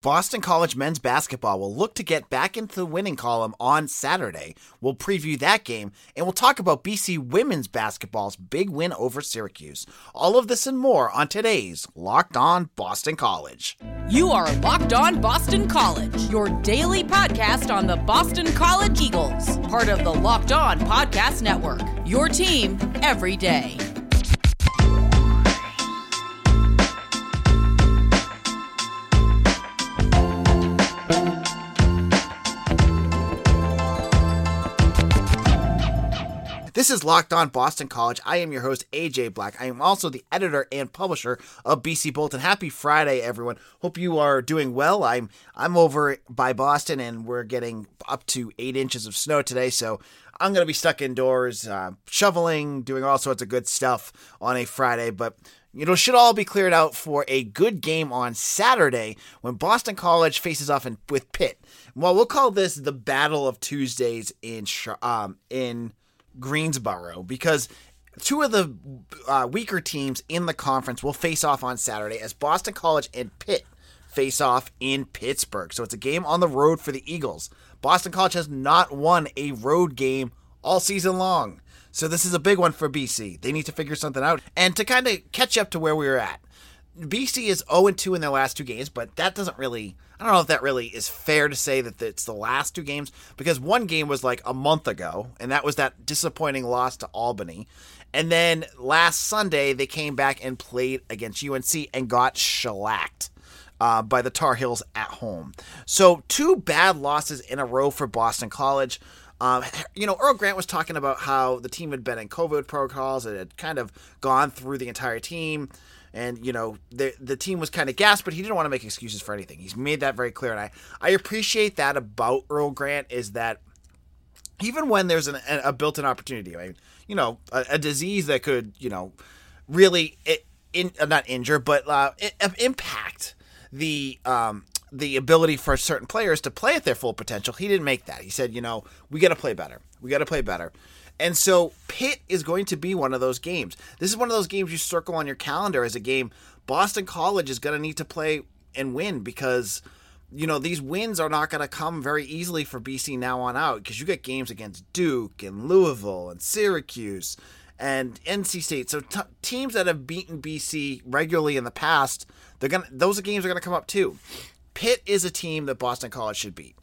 Boston College men's basketball will look to get back into the winning column on Saturday. We'll preview that game and we'll talk about BC women's basketball's big win over Syracuse. All of this and more on today's Locked On Boston College. You are Locked On Boston College, your daily podcast on the Boston College Eagles, part of the Locked On Podcast Network. Your team every day. This is Locked On Boston College. I am your host, AJ Black. I am also the editor and publisher of BC Bulletin. Happy Friday, everyone. Hope you are doing well. I'm I'm over by Boston and we're getting up to eight inches of snow today, so I'm gonna be stuck indoors, uh, shoveling, doing all sorts of good stuff on a Friday, but you know, should all be cleared out for a good game on Saturday when Boston College faces off in, with Pitt. Well, we'll call this the Battle of Tuesdays in um, in Greensboro because two of the uh, weaker teams in the conference will face off on Saturday as Boston College and Pitt face off in Pittsburgh. So it's a game on the road for the Eagles. Boston College has not won a road game all season long. So this is a big one for BC. They need to figure something out and to kind of catch up to where we were at. BC is 0 2 in their last two games, but that doesn't really I don't know if that really is fair to say that it's the last two games because one game was like a month ago, and that was that disappointing loss to Albany. And then last Sunday, they came back and played against UNC and got shellacked. Uh, by the Tar Heels at home. So, two bad losses in a row for Boston College. Um, you know, Earl Grant was talking about how the team had been in COVID protocols. It had kind of gone through the entire team and you know the the team was kind of gassed, but he didn't want to make excuses for anything. He's made that very clear, and I I appreciate that about Earl Grant is that even when there's an, a built-in opportunity, I mean, you know, a, a disease that could you know really in, uh, not injure but uh, impact the um, the ability for certain players to play at their full potential. He didn't make that. He said, you know, we got to play better. We got to play better. And so Pitt is going to be one of those games. This is one of those games you circle on your calendar as a game Boston College is going to need to play and win because you know these wins are not going to come very easily for BC now on out because you get games against Duke and Louisville and Syracuse and NC State. So t- teams that have beaten BC regularly in the past, they're going to those games are going to come up too. Pitt is a team that Boston College should beat.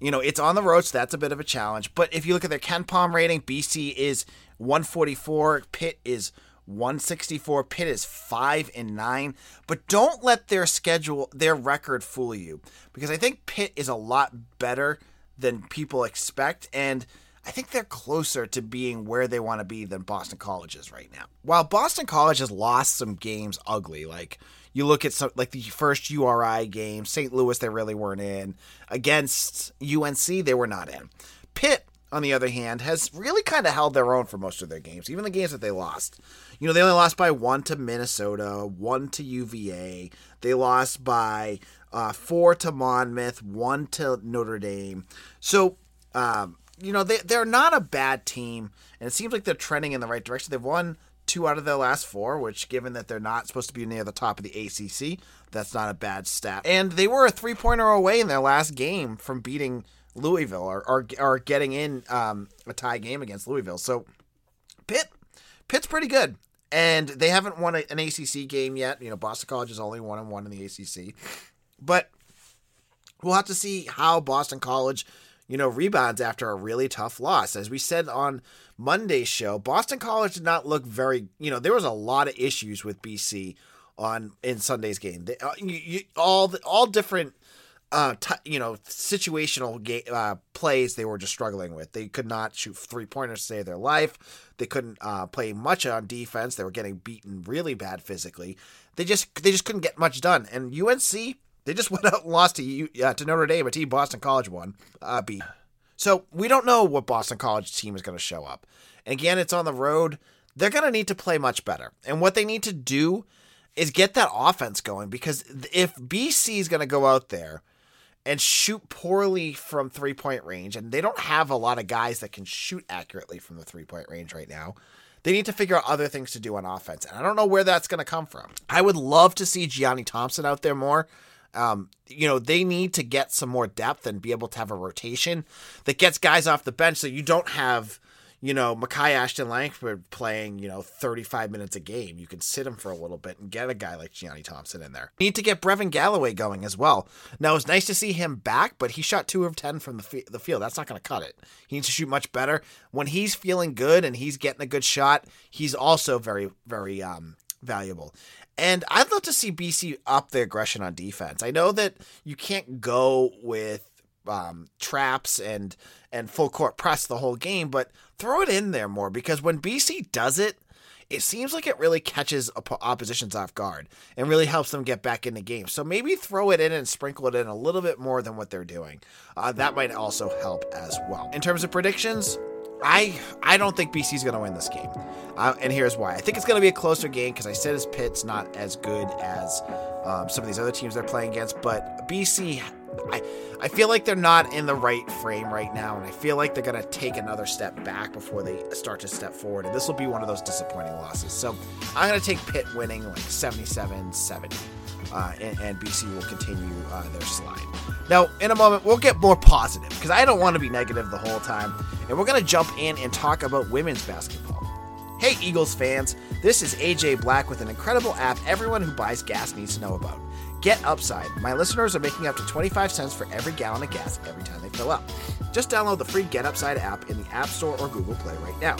You know, it's on the road, so that's a bit of a challenge. But if you look at their KenPom rating, BC is 144, Pitt is 164, Pitt is 5 and 9. But don't let their schedule, their record fool you because I think Pitt is a lot better than people expect and I think they're closer to being where they want to be than Boston College is right now. While Boston College has lost some games ugly, like you look at some like the first URI game, St. Louis they really weren't in. Against UNC they were not in. Pitt on the other hand has really kind of held their own for most of their games, even the games that they lost. You know, they only lost by 1 to Minnesota, 1 to UVA. They lost by uh, 4 to Monmouth, 1 to Notre Dame. So, um, you know, they, they're not a bad team, and it seems like they're trending in the right direction. They've won two out of their last four, which, given that they're not supposed to be near the top of the ACC, that's not a bad stat. And they were a three pointer away in their last game from beating Louisville or, or, or getting in um, a tie game against Louisville. So Pitt, Pitt's pretty good. And they haven't won a, an ACC game yet. You know, Boston College is only one and one in the ACC. But we'll have to see how Boston College you know, rebounds after a really tough loss. As we said on Monday's show, Boston College did not look very, you know, there was a lot of issues with BC on in Sunday's game. They, uh, you, you, all the, all different uh, t- you know, situational uh, plays they were just struggling with. They could not shoot three pointers to save their life. They couldn't uh, play much on defense. They were getting beaten really bad physically. They just they just couldn't get much done. And UNC they just went out and lost to uh, to Notre Dame, a team Boston College won. Uh. So we don't know what Boston College team is going to show up. And again, it's on the road. They're going to need to play much better. And what they need to do is get that offense going because if BC is going to go out there and shoot poorly from three point range, and they don't have a lot of guys that can shoot accurately from the three point range right now. They need to figure out other things to do on offense. And I don't know where that's going to come from. I would love to see Gianni Thompson out there more Um, you know, they need to get some more depth and be able to have a rotation that gets guys off the bench so you don't have you know, Makai Ashton Langford playing, you know, 35 minutes a game. You can sit him for a little bit and get a guy like Gianni Thompson in there. Need to get Brevin Galloway going as well. Now, it's nice to see him back, but he shot 2 of 10 from the, f- the field. That's not going to cut it. He needs to shoot much better. When he's feeling good and he's getting a good shot, he's also very, very um, valuable. And I'd love to see BC up the aggression on defense. I know that you can't go with um, traps and and full court press the whole game, but throw it in there more because when BC does it, it seems like it really catches op- oppositions off guard and really helps them get back in the game. So maybe throw it in and sprinkle it in a little bit more than what they're doing. Uh, that might also help as well. In terms of predictions, I I don't think BC is going to win this game, uh, and here's why. I think it's going to be a closer game because I said his Pitt's not as good as um, some of these other teams they're playing against, but BC I, I feel like they're not in the right frame right now, and I feel like they're going to take another step back before they start to step forward. And this will be one of those disappointing losses. So I'm going to take Pitt winning like 77 70, uh, and, and, BC will continue uh, their slide. Now, in a moment, we'll get more positive because I don't want to be negative the whole time. And we're going to jump in and talk about women's basketball. Hey, Eagles fans, this is AJ Black with an incredible app everyone who buys gas needs to know about. Get Upside. My listeners are making up to 25 cents for every gallon of gas every time they fill up. Just download the free Get Upside app in the App Store or Google Play right now.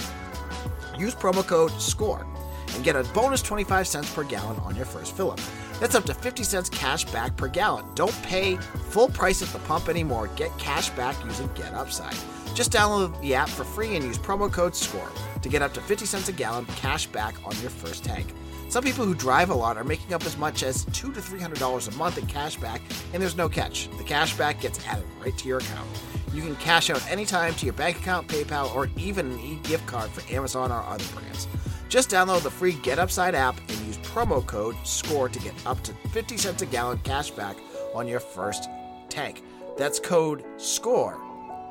Use promo code SCORE and get a bonus 25 cents per gallon on your first fill up. That's up to 50 cents cash back per gallon. Don't pay full price at the pump anymore. Get cash back using Get Upside. Just download the app for free and use promo code SCORE to get up to 50 cents a gallon cash back on your first tank. Some people who drive a lot are making up as much as two to three hundred dollars a month in cash back, and there's no catch. The cash back gets added right to your account. You can cash out anytime to your bank account, PayPal, or even an e-gift card for Amazon or other brands. Just download the free Get Upside app and use promo code SCORE to get up to 50 cents a gallon cash back on your first tank. That's code SCORE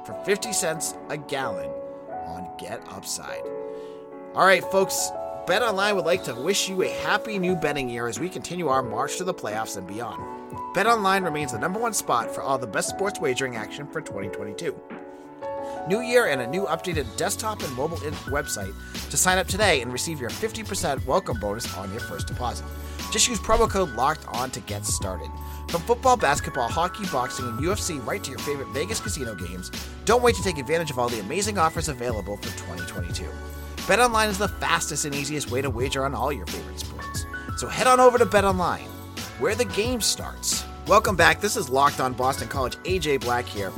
for 50 cents a gallon on Get Upside. All right, folks, BetOnline would like to wish you a happy new betting year as we continue our march to the playoffs and beyond. BetOnline remains the number one spot for all the best sports wagering action for 2022. New year and a new updated desktop and mobile website to sign up today and receive your 50% welcome bonus on your first deposit. Just use promo code LOCKED ON to get started. From football, basketball, hockey, boxing, and UFC right to your favorite Vegas casino games, don't wait to take advantage of all the amazing offers available for 2022. BetOnline is the fastest and easiest way to wager on all your favorite sports. So head on over to BetOnline, where the game starts. Welcome back. This is Locked On Boston College. AJ Black here.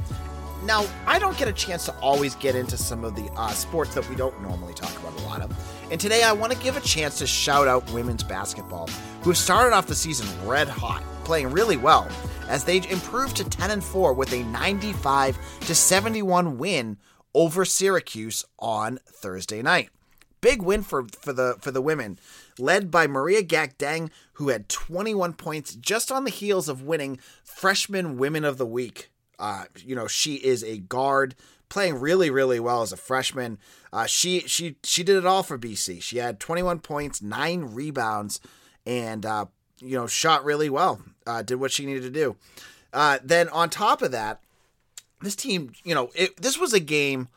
Now, I don't get a chance to always get into some of the uh, sports that we don't normally talk about a lot of. And today I want to give a chance to shout out women's basketball, who started off the season red hot, playing really well, as they improved to 10 and 4 with a 95 to 71 win over Syracuse on Thursday night. Big win for, for the for the women, led by Maria Gakdeng, who had 21 points just on the heels of winning Freshman Women of the Week. Uh, you know, she is a guard playing really, really well as a freshman. Uh, she she she did it all for BC. She had 21 points, nine rebounds, and uh, you know shot really well. Uh, did what she needed to do. Uh, then on top of that, this team, you know, it, this was a game.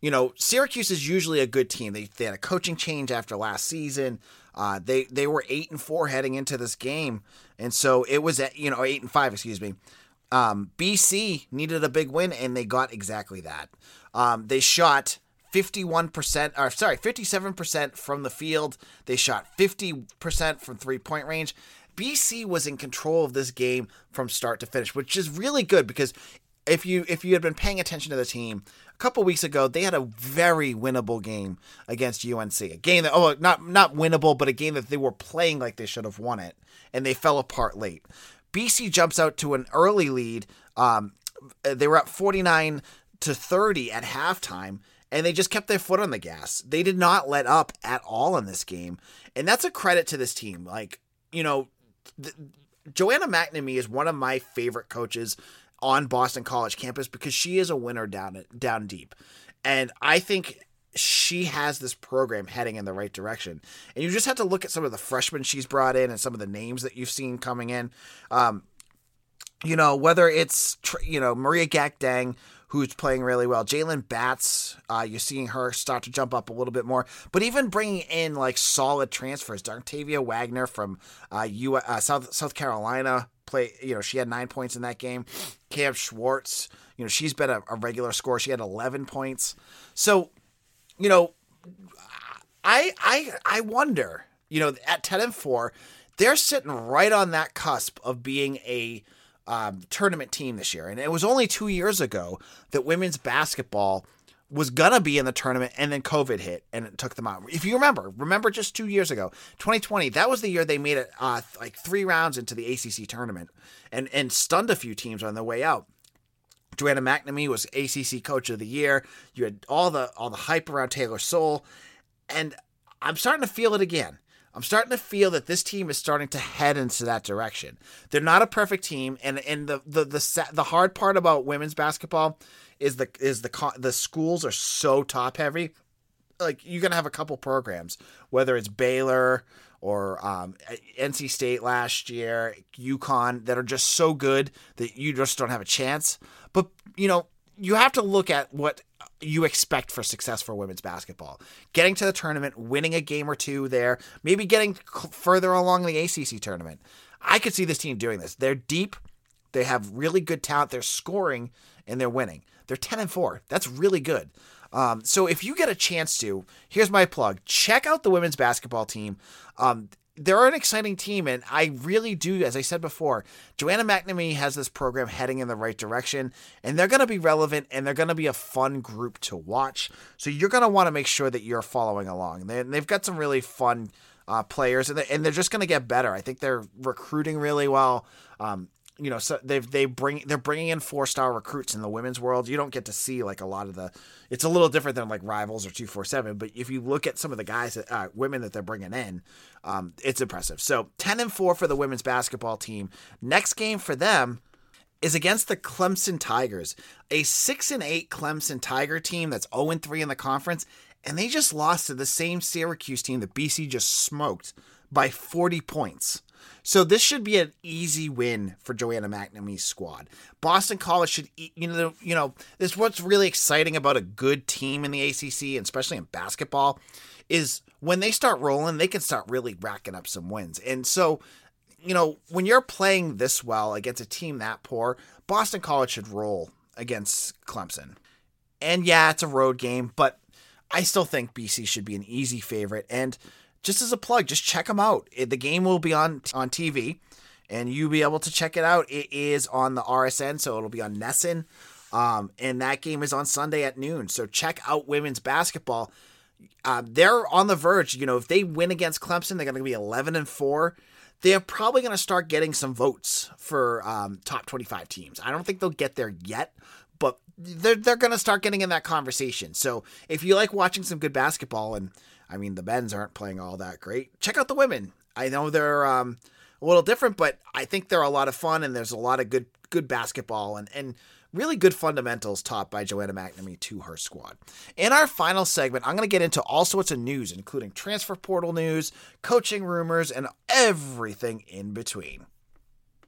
You know, Syracuse is usually a good team. They, they had a coaching change after last season. Uh, they they were eight and four heading into this game, and so it was at you know eight and five, excuse me. Um, BC needed a big win, and they got exactly that. Um, they shot 51%, or sorry, 57% from the field. They shot 50% from three point range. BC was in control of this game from start to finish, which is really good because if you if you had been paying attention to the team a couple weeks ago, they had a very winnable game against UNC. A game that oh not not winnable, but a game that they were playing like they should have won it, and they fell apart late. BC jumps out to an early lead. Um, they were up 49 to 30 at halftime, and they just kept their foot on the gas. They did not let up at all in this game, and that's a credit to this team. Like you know. Th- Joanna McNamee is one of my favorite coaches on Boston College campus because she is a winner down down deep. And I think she has this program heading in the right direction. And you just have to look at some of the freshmen she's brought in and some of the names that you've seen coming in. Um, you know, whether it's, you know, Maria Gakdeng, who's playing really well, Jaelyn Batts, uh, you're seeing her start to jump up a little bit more, but even bringing in like solid transfers, Dontavia Waggoner from uh, U- uh, South, South Carolina, play, you know, she had nine points in that game. Cam Swartz, you know, she's been a, a regular score. She had 11 points. So, you know, I, I, I wonder, you know, at 10 and 4, they're sitting right on that cusp of being a um, tournament team this year. And it was only two years ago that women's basketball was gonna be in the tournament and then COVID hit and it took them out. If you remember, remember just two years ago, 2020, that was the year they made it uh, like three rounds into the ACC tournament and and stunned a few teams on the way out. Joanna McNamee was ACC Coach of the Year. You had all the all the hype around Taylor Soule, and I'm starting to feel it again. I'm starting to feel that this team is starting to head into that direction. They're not a perfect team, and and the the the the hard part about women's basketball is the is the the schools are so top heavy. Like you're gonna have a couple programs, whether it's Baylor or um, NC State last year, UConn, that are just so good that you just don't have a chance. But you know, you have to look at what you expect for success for women's basketball. Getting to the tournament, winning a game or two there, maybe getting further along the ACC tournament. I could see this team doing this. They're deep. They have really good talent. They're scoring and they're winning. They're 10 and 4. That's really good. Um, so if you get a chance to, here's my plug check out the women's basketball team. Um, they're an exciting team, and I really do, as I said before, Joanna McNamee has this program heading in the right direction, and they're going to be relevant and they're going to be a fun group to watch. So you're going to want to make sure that you're following along. They, have got some really fun uh, players, and they're, and they're just going to get better. I think they're recruiting really well. Um, you know, so they've they bring they're bringing in four star recruits in the women's world. You don't get to see like a lot of the. It's a little different than like rivals or two four seven. But if you look at some of the guys, that, uh, women that they're bringing in, um, it's impressive. So ten and four for the women's basketball team. Next game for them is against the Clemson Tigers, a six and eight Clemson Tiger team that's zero and three in the conference, and they just lost to the same Syracuse team that BC just smoked by forty points. So this should be an easy win for Joanna McNamee's squad. Boston College should, you know, you know, this what's really exciting about a good team in the ACC, and especially in basketball, is when they start rolling, they can start really racking up some wins. And so, you know, when you're playing this well against a team that poor, Boston College should roll against Clemson. And yeah, it's a road game, but I still think BC should be an easy favorite. And just as a plug, just check them out. The game will be on on TV, and you'll be able to check it out. It is on the RSN, so it'll be on NESN. Um, and that game is on Sunday at noon. So check out women's basketball. Uh, they're on the verge. You know, if they win against Clemson, they're going to be 11 and four. They're probably going to start getting some votes for um, top 25 teams. I don't think they'll get there yet, but they're they're going to start getting in that conversation. So if you like watching some good basketball and I mean, the men's aren't playing all that great. Check out the women. I know they're um, a little different, but I think they're a lot of fun, and there's a lot of good good basketball and and really good fundamentals taught by Joanna McNamee to her squad. In our final segment, I'm going to get into all sorts of news, including transfer portal news, coaching rumors, and everything in between.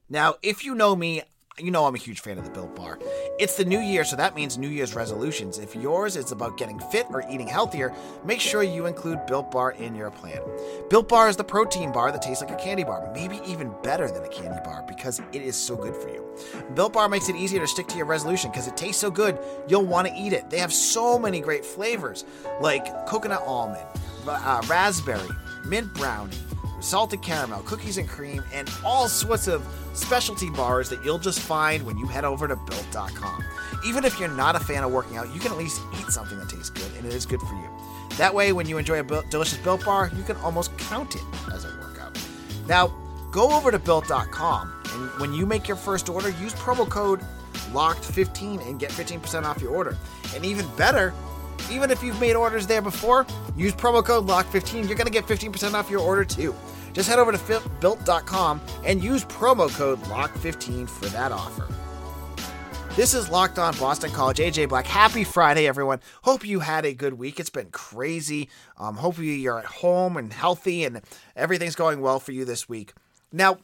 Now, if you know me, you know I'm a huge fan of the Built Bar. It's the new year, so that means New Year's resolutions. If yours is about getting fit or eating healthier, make sure you include Built Bar in your plan. Built Bar is the protein bar that tastes like a candy bar, maybe even better than a candy bar because it is so good for you. Built Bar makes it easier to stick to your resolution because it tastes so good, you'll want to eat it. They have so many great flavors like coconut almond, uh, raspberry, mint brownie salted caramel, cookies and cream, and all sorts of specialty bars that you'll just find when you head over to built.com. Even if you're not a fan of working out, you can at least eat something that tastes good and it is good for you. That way, when you enjoy a delicious built bar, you can almost count it as a workout. Now, go over to built.com and when you make your first order, use promo code LOCKED15 and get 15% off your order. And even better, even if you've made orders there before, use promo code LOCK15. You're going to get 15% off your order too. Just head over to built.com and use promo code LOCK15 for that offer. This is Locked On Boston College. AJ Black. Happy Friday, everyone. Hope you had a good week. It's been crazy. Um, hopefully, you're at home and healthy and everything's going well for you this week. Now,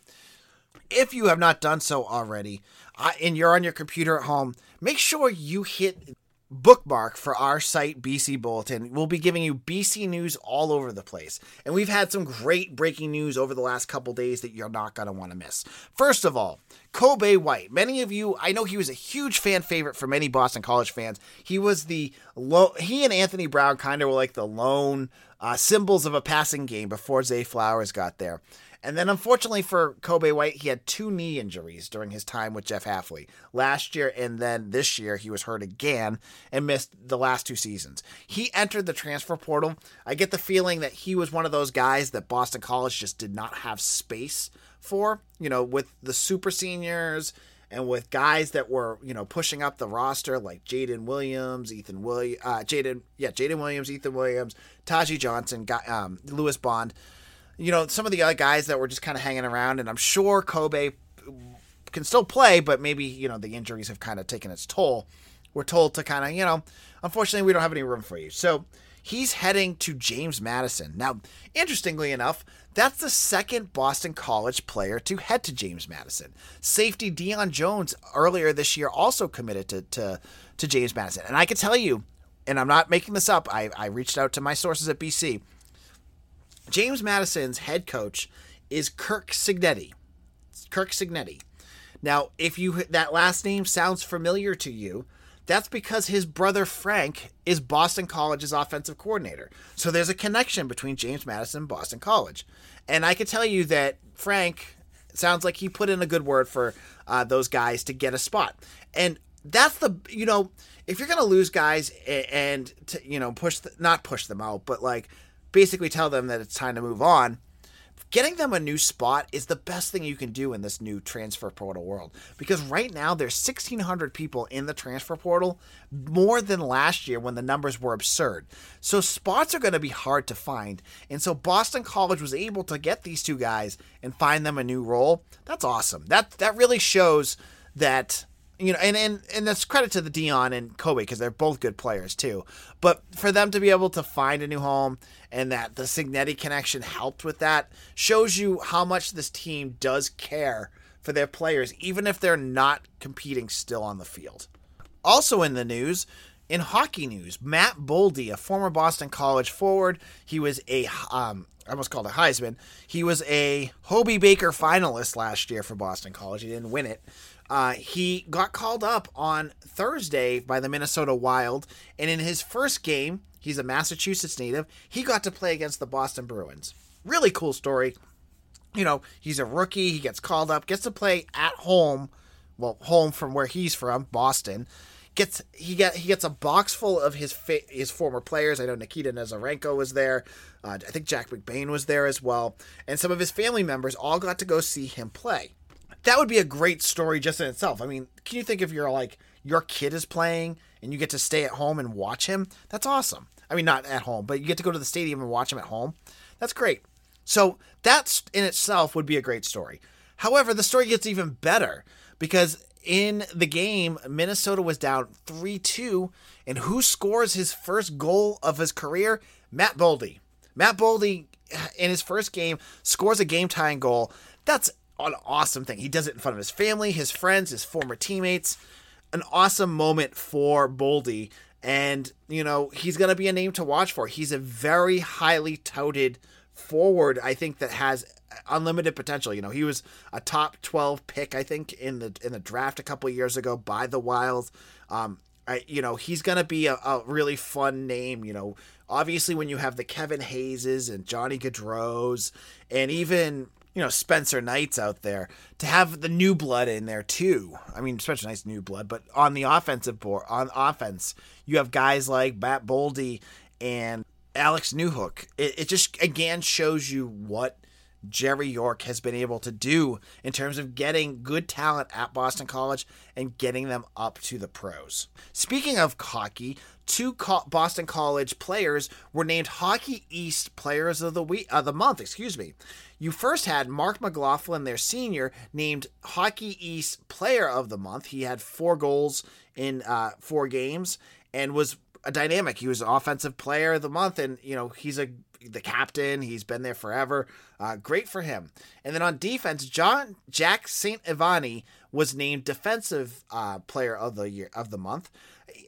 If you have not done so already, uh, and you're on your computer at home, make sure you hit bookmark for our site, BC Bulletin. We'll be giving you BC news all over the place. And we've had some great breaking news over the last couple days that you're not going to want to miss. First of all, Kobay White. Many of you, I know he was a huge fan favorite for many Boston College fans. He was the low, he and Anthony Brown kind of were like the lone uh, symbols of a passing game before Zay Flowers got there. And then, unfortunately for Kobay White, he had two knee injuries during his time with Jeff Hafley. Last year and then this year, he was hurt again and missed the last two seasons. He entered the transfer portal. I get the feeling that he was one of those guys that Boston College just did not have space for, you know, with the super seniors and with guys that were, you know, pushing up the roster like Jaden Williams, Ethan Williams, uh, Jaden, yeah, Jaden Williams, Ethan Williams, Taji Johnson, um, Lewis Bond you know, some of the other guys that were just kind of hanging around, and I'm sure Kobay can still play, but maybe, you know, the injuries have kind of taken its toll. We're told to kind of, you know, unfortunately, we don't have any room for you. So he's heading to James Madison. Now, interestingly enough, that's the second Boston College player to head to James Madison. Safety Deion Jones earlier this year also committed to, to, to James Madison. And I can tell you, and I'm not making this up, I, I reached out to my sources at BC James Madison's head coach is Kirk Cignetti. Kirk Cignetti. Now, if you that last name sounds familiar to you, that's because his brother Frank is Boston College's offensive coordinator. So there's a connection between James Madison and Boston College. And I can tell you that Frank sounds like he put in a good word for uh, those guys to get a spot. And that's the you know if you're gonna lose guys and, and to, you know push the, not push them out, but like basically tell them that it's time to move on. Getting them a new spot is the best thing you can do in this new transfer portal world because right now there's 1600 people in the transfer portal, more than last year when the numbers were absurd. So spots are going to be hard to find. And so Boston College was able to get these two guys and find them a new role. That's awesome. That that really shows that you know, and and and that's credit to the Dion and Kobay because they're both good players too. But for them to be able to find a new home and that the Cignetti connection helped with that shows you how much this team does care for their players, even if they're not competing still on the field. Also in the news, in hockey news, Matt Boldy, a former Boston College forward, he was a um, I almost called a Heisman. He was a Hobey Baker finalist last year for Boston College. He didn't win it, uh, he got called up on Thursday by the Minnesota Wild, and in his first game, he's a Massachusetts native, he got to play against the Boston Bruins. Really cool story. You know, he's a rookie, he gets called up, gets to play at home, well, home from where he's from, Boston. Gets he get he gets a box full of his fa- his former players. I know Nikita Nesterenko was there. Uh, I think Jack McBain was there as well, and some of his family members all got to go see him play that would be a great story just in itself. I mean, can you think if you're like your kid is playing and you get to stay at home and watch him? That's awesome. I mean, not at home, but you get to go to the stadium and watch him at home. That's great. So that's in itself would be a great story. However, the story gets even better because in the game, Minnesota was down 3 2. And who scores his first goal of his career? Matt Boldy. Matt Boldy, in his first game, scores a game tying goal. That's an awesome thing. He does it in front of his family, his friends, his former teammates. An awesome moment for Boldy. And, you know, he's going to be a name to watch for. He's a very highly touted forward, I think, that has unlimited potential. You know, he was a top 12 pick, I think, in the in the draft a couple years ago by the Wild. Um, I, you know, he's going to be a, a, really fun name. You know, obviously when you have the Kevin Hayeses and Johnny Gaudreau's and even you know Spencer Knights out there to have the new blood in there too. I mean Spencer Knight's new blood, but on the offensive board, on offense, you have guys like Matt Boldy and Alex Newhook. It, it just again shows you what Jerry York has been able to do in terms of getting good talent at Boston College and getting them up to the pros. Speaking of hockey, two Boston College players were named Hockey East Players of the Week of the month. Excuse me. You first had Marc McLaughlin, their senior, named Hockey East Player of the Month. He had four goals in uh, four games and was a dynamic. He was an offensive player of the month, and you know he's a the captain. He's been there forever. Uh, great for him. And then on defense, John Jack St. Ivany was named defensive uh, player of the year of the month.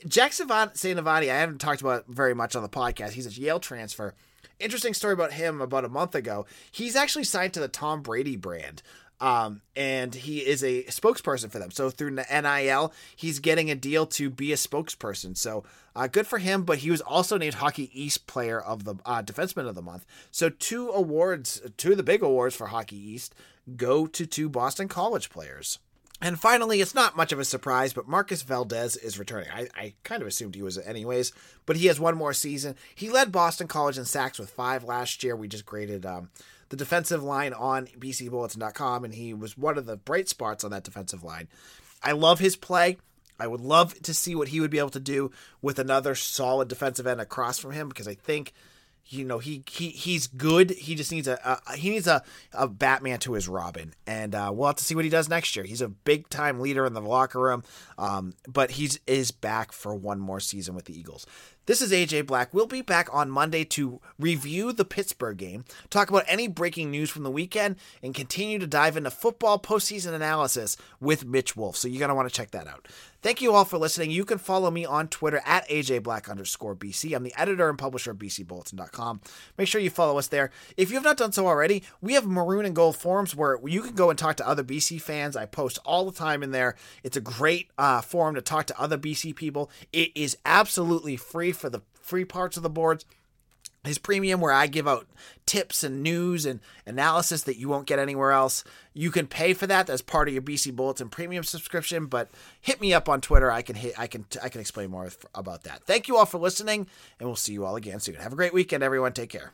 Jack St. Ivany, I haven't talked about very much on the podcast. He's a Yale transfer. Interesting story about him about a month ago. He's actually signed to the Tom Brady brand. Um, and he is a spokesperson for them. So through NIL, he's getting a deal to be a spokesperson. So uh, good for him. But he was also named Hockey East Player of the uh, Defenseman of the Month. So two awards, two of the big awards for Hockey East, go to two Boston College players. And finally, it's not much of a surprise, but Marcus Valdez is returning. I, I, kind of assumed he was anyways, but he has one more season. He led Boston College in sacks with five last year. We just graded um, the defensive line on bcbulletin.com, and he was one of the bright spots on that defensive line. I love his play. I would love to see what he would be able to do with another solid defensive end across from him because I think you know he he he's good. He just needs a, a he needs a, a Batman to his Robin, and uh, we'll have to see what he does next year. He's a big time leader in the locker room, um, but he's is back for one more season with the Eagles. This is AJ Black. We'll be back on Monday to review the Pittsburgh game, talk about any breaking news from the weekend, and continue to dive into football postseason analysis with Mitch Wolf. So you're going to want to check that out. Thank you all for listening. You can follow me on Twitter at AJBlack underscore BC. I'm the editor and publisher of BCBulletin.com. Make sure you follow us there. If you have not done so already, we have maroon and gold forums where you can go and talk to other BC fans. I post all the time in there. It's a great uh, forum to talk to other BC people. It is absolutely free for the free parts of the boards. His premium, where I give out tips and news and analysis that you won't get anywhere else. You can pay for that as part of your BC Bulletin premium subscription, but hit me up on Twitter. I can hit, I can, I can explain more about that. Thank you all for listening, and we'll see you all again soon. Have a great weekend, everyone. Take care.